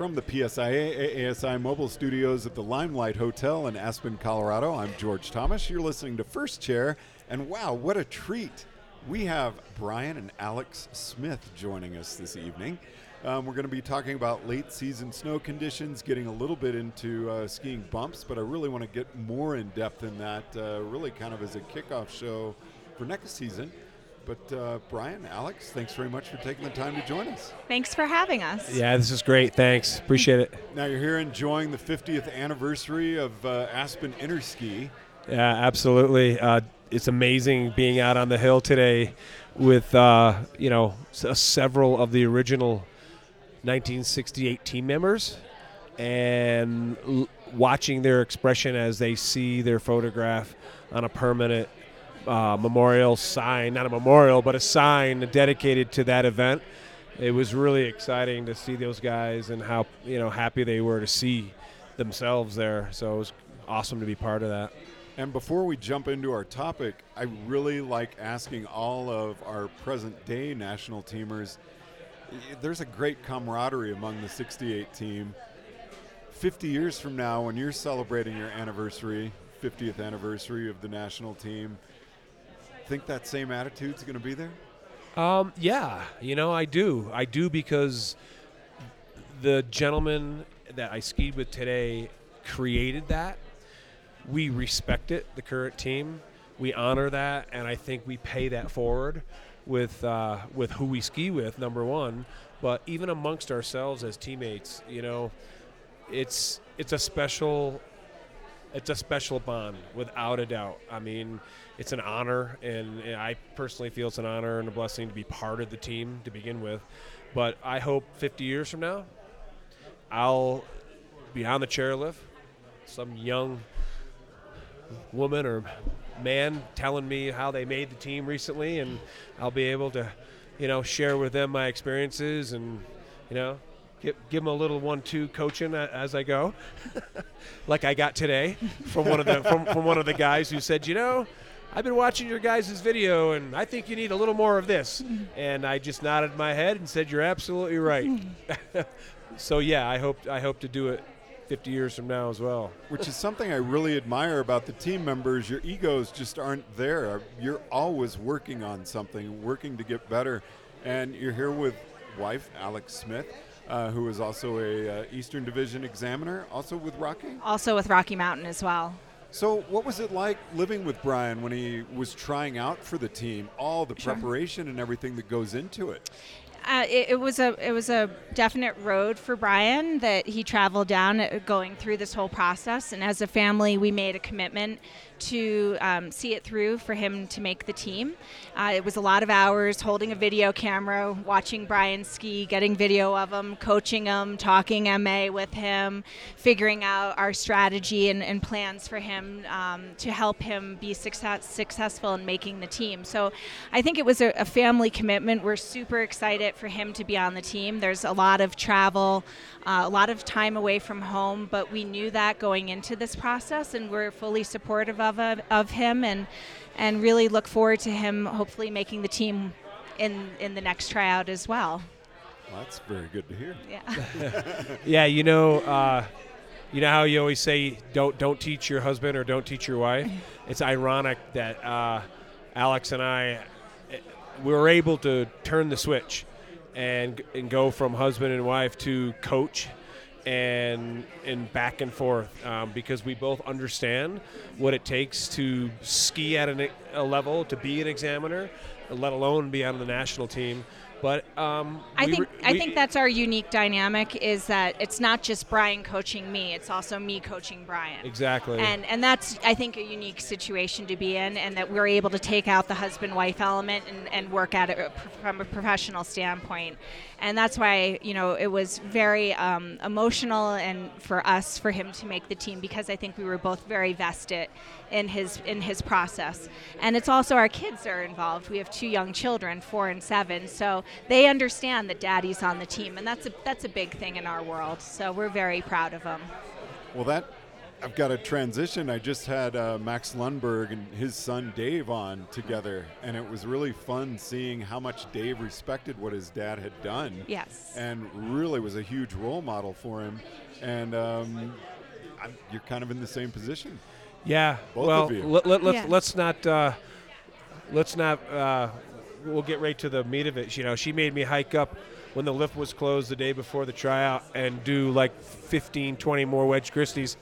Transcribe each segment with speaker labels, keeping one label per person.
Speaker 1: From the PSIA ASI mobile studios at the Limelight Hotel in Aspen, Colorado, I'm George Thomas. You're listening to First Chair, and wow, what a treat! We have Brian and Alex Smith joining us this evening. Um, we're going to be talking about late season snow conditions, getting a little bit into uh, skiing bumps, but I really want to get more in depth in that, uh, really kind of as a kickoff show for next season. But uh, Brian, Alex, thanks very much for taking the time to join us.
Speaker 2: Thanks for having us.
Speaker 3: Yeah, this is great. Thanks. Appreciate it.
Speaker 1: Now you're here enjoying the 50th anniversary of uh, Aspen Interski.
Speaker 3: Yeah, absolutely. Uh, it's amazing being out on the hill today with uh, you know s- several of the original 1968 team members and l- watching their expression as they see their photograph on a permanent uh, memorial sign, not a memorial, but a sign dedicated to that event. It was really exciting to see those guys and how you know happy they were to see themselves there. So it was awesome to be part of that.
Speaker 1: And before we jump into our topic, I really like asking all of our present day national teamers. There's a great camaraderie among the 68 team. 50 years from now, when you're celebrating your anniversary, 50th anniversary of the national team, think that same attitude's going to be there?
Speaker 3: Um, yeah, you know, I do. I do because the gentleman that I skied with today created that. We respect it, the current team. We honor that, and I think we pay that forward with uh, with who we ski with. Number one, but even amongst ourselves as teammates, you know, it's it's a special it's a special bond without a doubt. I mean, it's an honor, and I personally feel it's an honor and a blessing to be part of the team to begin with. But I hope 50 years from now, I'll be on the chairlift, some young woman or man telling me how they made the team recently, and I'll be able to, you know, share with them my experiences and, you know, give, give them a little one-two coaching as I go, like I got today from one of the from, from one of the guys who said, you know. I've been watching your guys' video, and I think you need a little more of this. And I just nodded my head and said, "You're absolutely right." so yeah, I hope I hope to do it 50 years from now as well.
Speaker 1: Which is something I really admire about the team members. Your egos just aren't there. You're always working on something, working to get better. And you're here with wife Alex Smith, uh, who is also a uh, Eastern Division examiner, also with Rocky.
Speaker 2: Also with Rocky Mountain as well.
Speaker 1: So, what was it like living with Brian when he was trying out for the team? All the preparation and everything that goes into it.
Speaker 2: Uh, it, it was a it was a definite road for Brian that he traveled down uh, going through this whole process. And as a family, we made a commitment to um, see it through for him to make the team. Uh, it was a lot of hours holding a video camera, watching Brian ski, getting video of him, coaching him, talking MA with him, figuring out our strategy and, and plans for him um, to help him be success, successful in making the team. So I think it was a, a family commitment. We're super excited for him to be on the team. There's a lot of travel, uh, a lot of time away from home, but we knew that going into this process, and we're fully supportive of, of, of him and, and really look forward to him hopefully making the team in, in the next tryout as well.
Speaker 1: Well, that's very good to hear.
Speaker 2: Yeah.
Speaker 3: Yeah, you know, uh, you know how you always say don't don't teach your husband or don't teach your wife. It's ironic that uh, Alex and I eh, we were able to turn the switch and and go from husband and wife to coach and and back and forth um, because we both understand what it takes to ski at an, a level to be an examiner, let alone be on the national team. But um,
Speaker 2: I think
Speaker 3: re-
Speaker 2: I
Speaker 3: we-
Speaker 2: think that's our unique dynamic is that it's not just Brian coaching me; it's also me coaching Brian.
Speaker 3: exactly.
Speaker 2: And and that's I think a unique situation to be in, and that we're able to take out the husband-wife element and, and work at it from a professional standpoint. And that's why you know it was very um, emotional and for us for him to make the team because I think we were both very vested in his in his process. And it's also our kids are involved. We have two young children, four and seven, so they understand that daddy's on the team, and that's a that's a big thing in our world. So we're very proud of him.
Speaker 1: Well, that I've got a transition. I just had uh, Max Lundberg and his son Dave on together, and it was really fun seeing how much Dave respected what his dad had done.
Speaker 2: Yes.
Speaker 1: And really was a huge role model for him. And um, I'm, you're kind of in the same position.
Speaker 3: Yeah.
Speaker 1: Both
Speaker 3: well,
Speaker 1: of you.
Speaker 3: Let, let, let's
Speaker 2: Yeah.
Speaker 3: let's not uh, let's not. Uh, we'll get right to the meat of it. You know, she made me hike up when the lift was closed the day before the tryout and do like 15, 20 more wedge Christies.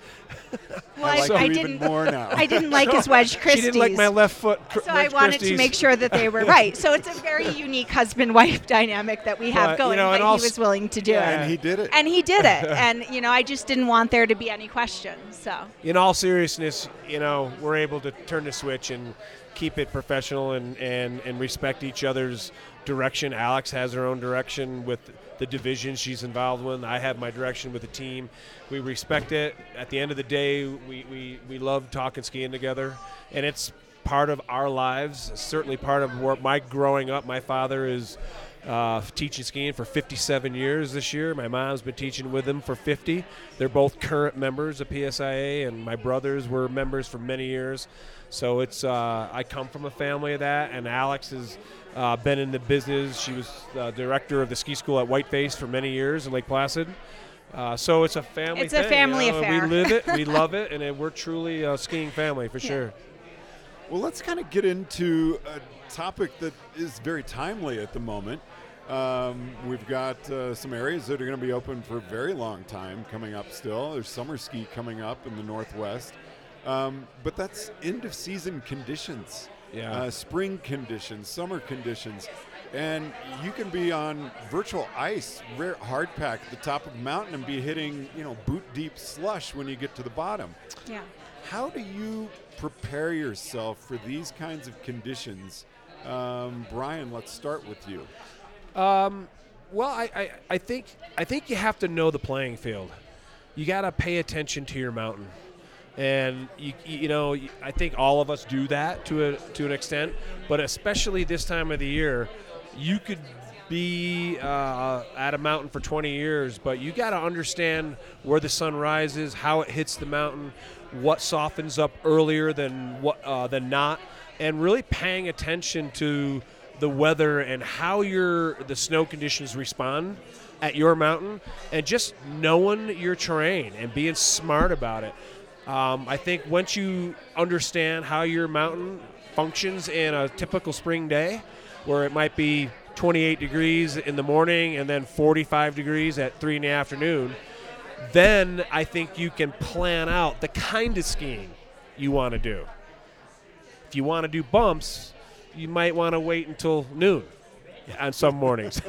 Speaker 2: Well,
Speaker 1: I like you even
Speaker 2: didn't.
Speaker 1: more now.
Speaker 2: I didn't like his wedge Christies.
Speaker 3: She didn't like my left foot. cr-
Speaker 2: So I
Speaker 3: wedge
Speaker 2: wanted to make sure that they were right. So it's a very unique husband-wife dynamic that we have
Speaker 3: But, you
Speaker 2: going.
Speaker 3: know,
Speaker 2: but
Speaker 3: and all
Speaker 2: he was willing to do
Speaker 3: Yeah.
Speaker 2: it,
Speaker 1: And he did it.
Speaker 2: and he did it. and you know, I just didn't want there to be any questions. So
Speaker 3: in all seriousness, you know, we're able to turn the switch and keep it professional and, and, and respect each other's direction. Alex has her own direction with the division she's involved with. I have my direction with the team. We respect it. At the end of the day, we, we, we love talking skiing together, and it's part of our lives. Certainly part of my growing up. My father is uh, teaching skiing for 57 years this year. My mom's been teaching with him for 50. They're both current members of PSIA, and my brothers were members for many years. So it's uh, I come from a family of that, and Alex has uh, been in the business. She was uh, director of the ski school at Whiteface for many years in Lake Placid. Uh, so it's a family.
Speaker 2: It's a family
Speaker 3: you know,
Speaker 2: affair.
Speaker 3: We live it, we love it, and uh, we're truly a skiing family for sure.
Speaker 1: Well, let's kind of get into a topic that is very timely at the moment. Um, we've got uh, some areas that are going to be open for a very long time coming up still. There's summer ski coming up in the Northwest. Um, but that's end of season conditions,
Speaker 3: Yeah.
Speaker 1: uh, spring conditions, summer conditions. And you can be on virtual ice, rare hard pack at the top of the mountain and be hitting, you know, boot deep slush when you get to the bottom.
Speaker 2: yeah.
Speaker 1: How do you prepare yourself for these kinds of conditions? Um, Brian, let's start with you.
Speaker 3: Um, well, I, I, I think I think you have to know the playing field. You got to pay attention to your mountain, and you, you know I think all of us do that to a to an extent, but especially this time of the year, you could be uh, at a mountain for 20 years, but you got to understand where the sun rises, how it hits the mountain, what softens up earlier than what uh, than not, and really paying attention to the weather and how your the snow conditions respond at your mountain, and just knowing your terrain and being smart about it. Um, I think once you understand how your mountain functions in a typical spring day, where it might be 28 degrees in the morning and then 45 degrees at three in the afternoon, then I think you can plan out the kind of skiing you want to do. If you want to do bumps, you might want to wait until noon on some mornings.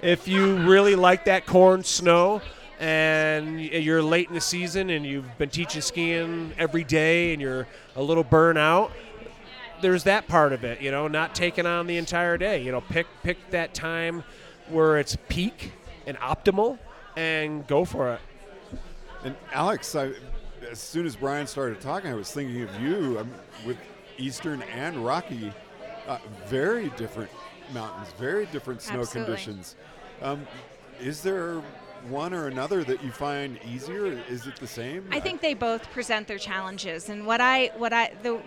Speaker 3: if you really like that corn snow and you're late in the season and you've been teaching skiing every day and you're a little burnt out, there's that part of it, you know, not taking on the entire day. You know, pick pick that time where it's peak and optimal and go for it.
Speaker 1: And Alex, I, as soon as Brian started talking, I was thinking of you um, with Eastern and Rocky, uh, very different mountains, very different snow
Speaker 2: Absolutely.
Speaker 1: conditions. Um, is there one or another that you find easier? Is it the same?
Speaker 2: I think they both present their challenges, and what I what I the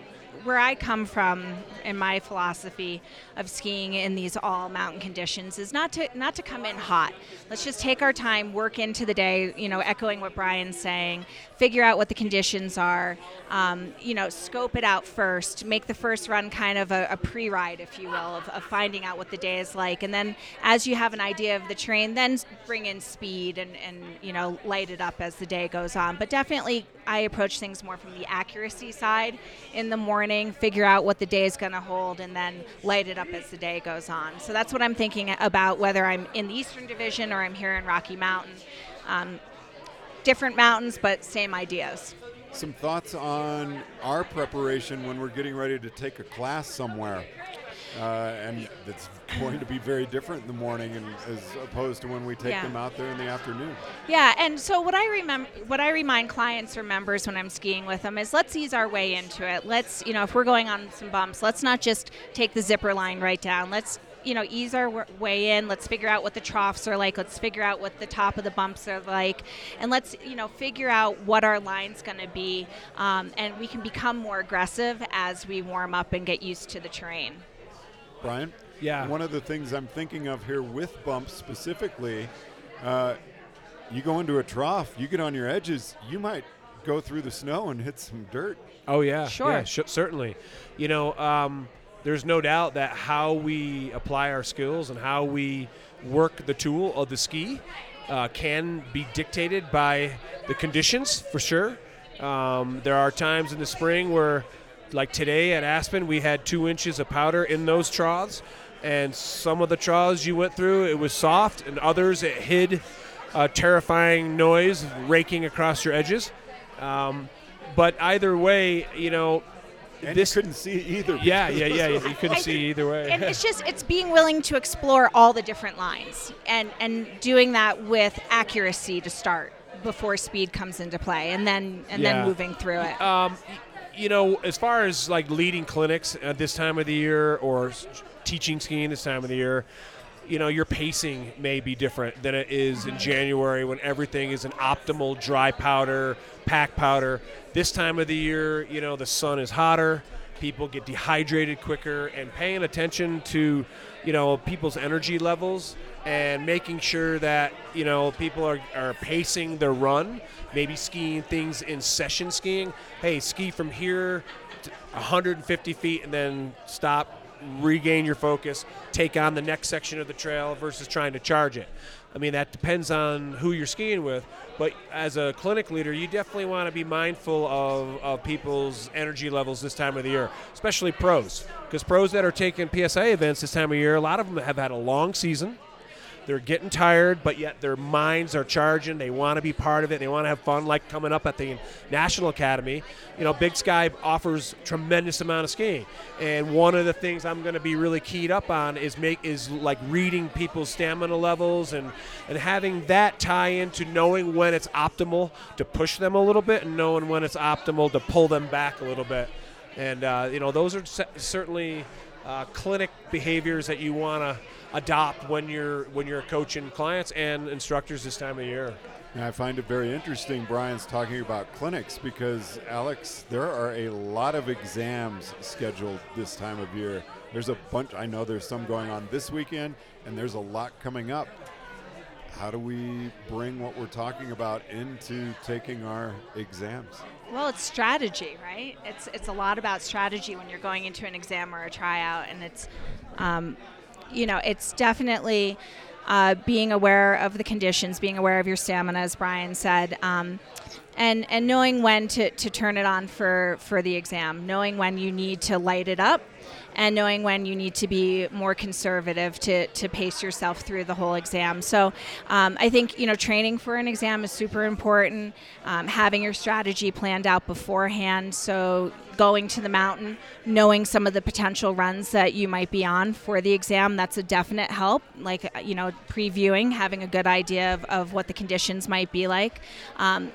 Speaker 2: where I come from in my philosophy of skiing in these all mountain conditions is not to not to come in hot. Let's just take our time, work into the day. You know, echoing what Brian's saying, figure out what the conditions are. Um, you know, scope it out first. Make the first run kind of a, a pre-ride, if you will, of, of finding out what the day is like, and then as you have an idea of the terrain, then bring in speed and and you know light it up as the day goes on. But definitely, I approach things more from the accuracy side in the morning, figure out what the day is going to hold, and then light it up as the day goes on. So that's what I'm thinking about whether I'm in the Eastern Division or I'm here in Rocky Mountain. Um, different mountains, but same ideas.
Speaker 1: Some thoughts on our preparation when we're getting ready to take a class somewhere. Uh, and it's going to be very different in the morning and, as opposed to when we take
Speaker 2: Yeah.
Speaker 1: them out there in the afternoon.
Speaker 2: Yeah, and so what I remember, what I remind clients or members when I'm skiing with them is let's ease our way into it. Let's, you know, if we're going on some bumps, let's not just take the zipper line right down. Let's you know ease our way in. Let's figure out what the troughs are like. Let's figure out what the top of the bumps are like, and let's you know figure out what our line's going to be, um, and we can become more aggressive as we warm up and get used to the terrain.
Speaker 1: Brian?
Speaker 3: Yeah.
Speaker 1: One of the things I'm thinking of here with bumps specifically, uh, you go into a trough, you get on your edges, you might go through the snow and hit some dirt.
Speaker 3: Oh yeah,
Speaker 2: Sure.
Speaker 3: yeah, sh- certainly. You know, um, there's no doubt that how we apply our skills and how we work the tool of the ski uh, can be dictated by the conditions for sure. Um, there are times in the spring where, like today at Aspen, we had two inches of powder in those troughs, and some of the troughs you went through it was soft, and others it hid a terrifying noise raking across your edges. Um, but either way, you know,
Speaker 1: And
Speaker 3: this
Speaker 1: you couldn't see either.
Speaker 3: yeah, yeah, yeah. You couldn't see either way.
Speaker 2: and it's just it's being willing to explore all the different lines and and doing that with accuracy to start before speed comes into play and then and
Speaker 3: Yeah.
Speaker 2: then moving through it
Speaker 3: um, y- you know, as far as like leading clinics at this time of the year or teaching skiing this time of the year, you know, your pacing may be different than it is in January when everything is an optimal dry powder, pack powder. This time of the year, you know, the sun is hotter, people get dehydrated quicker, and paying attention to, you know, people's energy levels and making sure that, you know, people are, are pacing their run, maybe skiing things in session skiing. Hey, ski from here to 150 feet and then stop regain your focus, take on the next section of the trail versus trying to charge it. I mean, that depends on who you're skiing with. But as a clinic leader, you definitely want to be mindful of, of people's energy levels this time of the year, especially pros. Because pros that are taking PSA events this time of year, a lot of them have had a long season. They're getting tired, but yet their minds are charging. They want to be part of it. They want to have fun, like coming up at the National Academy. You know, Big Sky offers tremendous amount of skiing, and one of the things I'm going to be really keyed up on is make is like reading people's stamina levels and and having that tie into knowing when it's optimal to push them a little bit and knowing when it's optimal to pull them back a little bit. And uh, you know, those are certainly uh, clinic behaviors that you want to adopt when you're when you're coaching clients and instructors this time of year.
Speaker 1: And I find it very interesting, Brian's talking about clinics because, Alex, there are a lot of exams scheduled this time of year. There's a bunch, I know there's some going on this weekend, and there's a lot coming up. How do we bring what we're talking about into taking our exams?
Speaker 2: well it's strategy right it's it's a lot about strategy when you're going into an exam or a tryout and it's um, you know it's definitely uh, being aware of the conditions being aware of your stamina as brian said um, and and knowing when to, to turn it on for for the exam knowing when you need to light it up and knowing when you need to be more conservative to, to pace yourself through the whole exam. So um, I think you know training for an exam is super important. Um, having your strategy planned out beforehand. So going to the mountain, knowing some of the potential runs that you might be on for the exam, that's a definite help. Like you know previewing, having a good idea of, of what the conditions might be like. Um,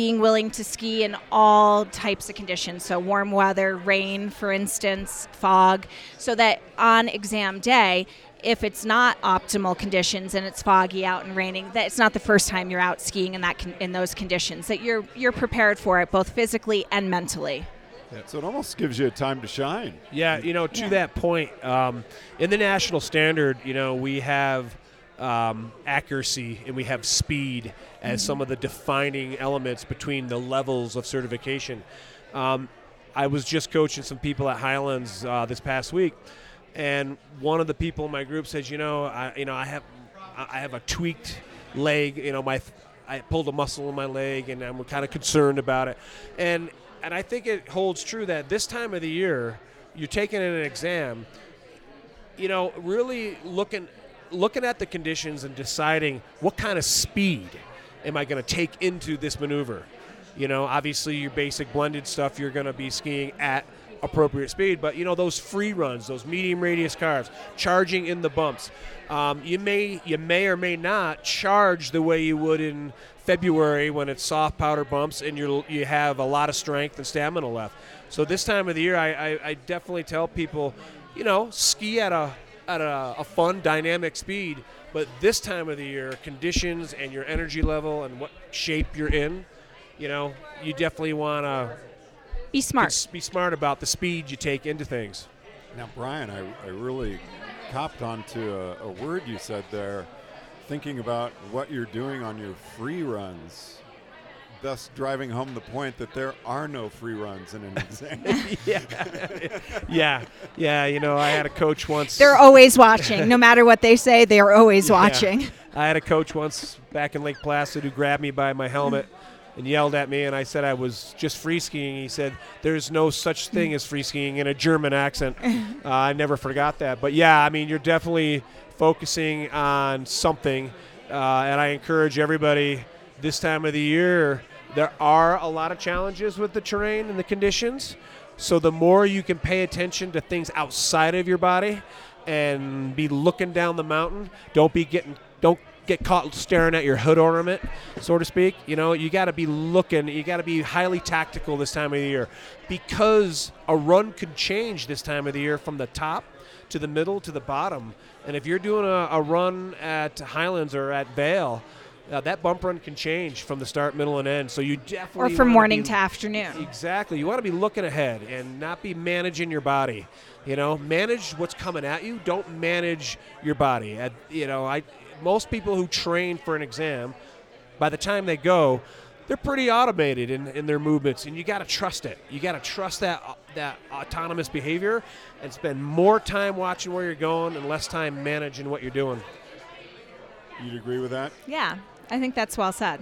Speaker 2: being willing to ski in all types of conditions so warm weather rain for instance fog so that on exam day if it's not optimal conditions and it's foggy out and raining that it's not the first time you're out skiing in that con- in those conditions that you're you're prepared for it both physically and mentally yeah,
Speaker 1: So it almost gives you a time to shine.
Speaker 3: Yeah, you know, to
Speaker 2: Yeah.
Speaker 3: that point, um, in the national standard, you know, we have um, accuracy and we have speed as some of the defining elements between the levels of certification. Um, I was just coaching some people at Highlands uh, this past week, and one of the people in my group says, "You know, I, you know, I have, I have a tweaked leg. You know, my, I pulled a muscle in my leg, and I'm kind of concerned about it." And and I think it holds true that this time of the year, you're taking an exam. You know, really looking looking at the conditions and deciding what kind of speed am I going to take into this maneuver. You know, obviously your basic blended stuff you're going to be skiing at appropriate speed, but you know those free runs, those medium radius carves, charging in the bumps. Um, you may you may or may not charge the way you would in February when it's soft powder bumps and you you have a lot of strength and stamina left. So this time of the year, I, I, I definitely tell people, you know, ski at a at a, a fun, dynamic speed. But this time of the year, conditions and your energy level and what shape you're in, you know, you definitely want to
Speaker 2: Be smart.
Speaker 3: be smart about the speed you take into things.
Speaker 1: Now, Brian, I, I really copped onto a, a word you said there, thinking about what you're doing on your free runs, thus driving home the point that there are no free runs in an exam.
Speaker 3: yeah, yeah, yeah. You know, I had a coach once.
Speaker 2: They're always watching. No matter what they say, they are always
Speaker 3: Yeah.
Speaker 2: watching.
Speaker 3: I had a coach once back in Lake Placid who grabbed me by my helmet and yelled at me, and I said I was just free skiing. He said, "There's no such thing as free skiing" in a German accent. Uh, I never forgot that. But yeah, I mean, you're definitely focusing on something, uh, and I encourage everybody this time of the year. There are a lot of challenges with the terrain and the conditions. So the more you can pay attention to things outside of your body and be looking down the mountain, don't be getting don't get caught staring at your hood ornament, so to speak. You know, you got to be looking, you got to be highly tactical this time of the year because a run could change this time of the year from the top to the middle to the bottom. And if you're doing a, a run at Highlands or at Vail, uh, that bump run can change from the start, middle, and end. So you definitely
Speaker 2: Or from morning
Speaker 3: be-
Speaker 2: to afternoon.
Speaker 3: Exactly. You want to be looking ahead and not be managing your body. You know, manage what's coming at you. Don't manage your body. Uh, you know, I most people who train for an exam, by the time they go, they're pretty automated in, in their movements, and you got to trust it. You got to trust that uh, that autonomous behavior, and spend more time watching where you're going and less time managing what you're doing.
Speaker 1: You'd agree with that?
Speaker 2: Yeah, I think that's well said.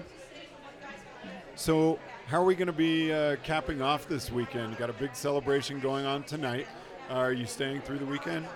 Speaker 1: So, how are we going to be uh, capping off this weekend? Got a big celebration going on tonight. Are you staying through the weekend?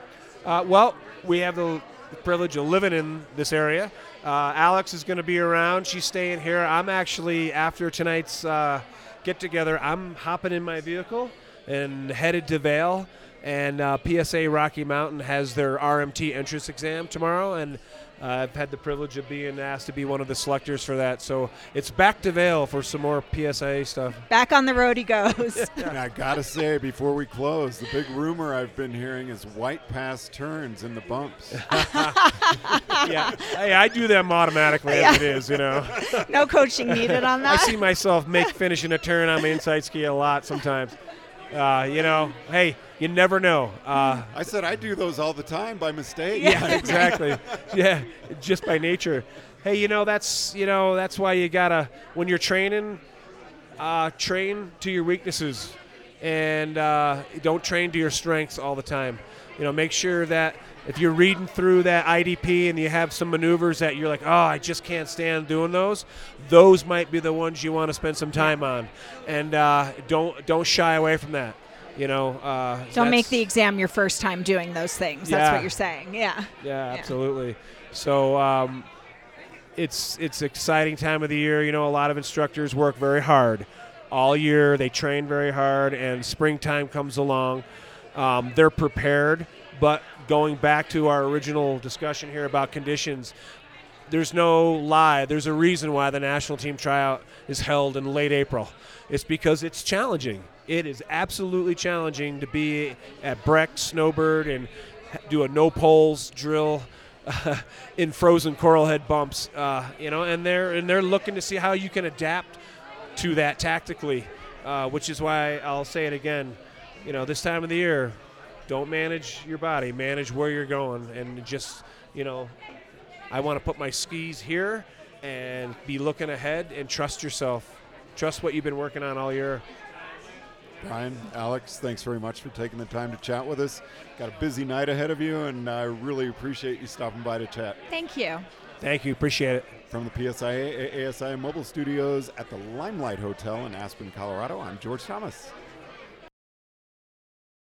Speaker 3: Uh, well, we have the privilege of living in this area. Uh, Alex is going to be around. She's staying here. I'm actually, after tonight's uh, get together, I'm hopping in my vehicle and headed to Vail. And uh, PSA Rocky Mountain has their RMT entrance exam tomorrow. And uh, I've had the privilege of being asked to be one of the selectors for that. So it's back to Vail for some more PSA stuff.
Speaker 2: Back on the road he goes.
Speaker 1: And I got to say, before we close, the big rumor I've been hearing is White Pass turns in the bumps.
Speaker 3: yeah. Hey, I do them automatically as it is, you know.
Speaker 2: no coaching needed on that.
Speaker 3: I see myself make finishing a turn on my inside ski a lot sometimes. Uh, you know, hey, you never know. Uh,
Speaker 1: I said I do those all the time by mistake.
Speaker 3: yeah, exactly. Yeah, just by nature. Hey, you know that's you know that's why you gotta when you're training, uh, train to your weaknesses, and uh, don't train to your strengths all the time. You know, make sure that if you're reading through that IDP and you have some maneuvers that you're like, oh, I just can't stand doing those, those might be the ones you want to spend some time on, and uh, don't don't shy away from that. You know, uh,
Speaker 2: Don't make the exam your first time doing those things. That's what you're saying. Yeah.
Speaker 3: Yeah, absolutely. So um, it's it's exciting time of the year. You know, a lot of instructors work very hard all year. They train very hard, and springtime comes along. Um, they're prepared, but going back to our original discussion here about conditions, there's no lie. There's a reason why the national team tryout is held in late April. It's because it's challenging. It is absolutely challenging to be at Breck, Snowbird, and do a no poles drill in frozen coral head bumps. Uh, you know, and they're and they're looking to see how you can adapt to that tactically, uh, which is why I'll say it again. You know, this time of the year, don't manage your body, manage where you're going, and just you know, I want to put my skis here and be looking ahead and trust yourself. Trust what you've been working on all year.
Speaker 1: Brian, Alex, thanks very much for taking the time to chat with us. Got a busy night ahead of you, and I really appreciate you stopping by to chat.
Speaker 2: Thank you.
Speaker 3: Thank you. Appreciate it.
Speaker 1: From the PSIA ASI mobile studios at the Limelight Hotel in Aspen, Colorado, I'm George Thomas.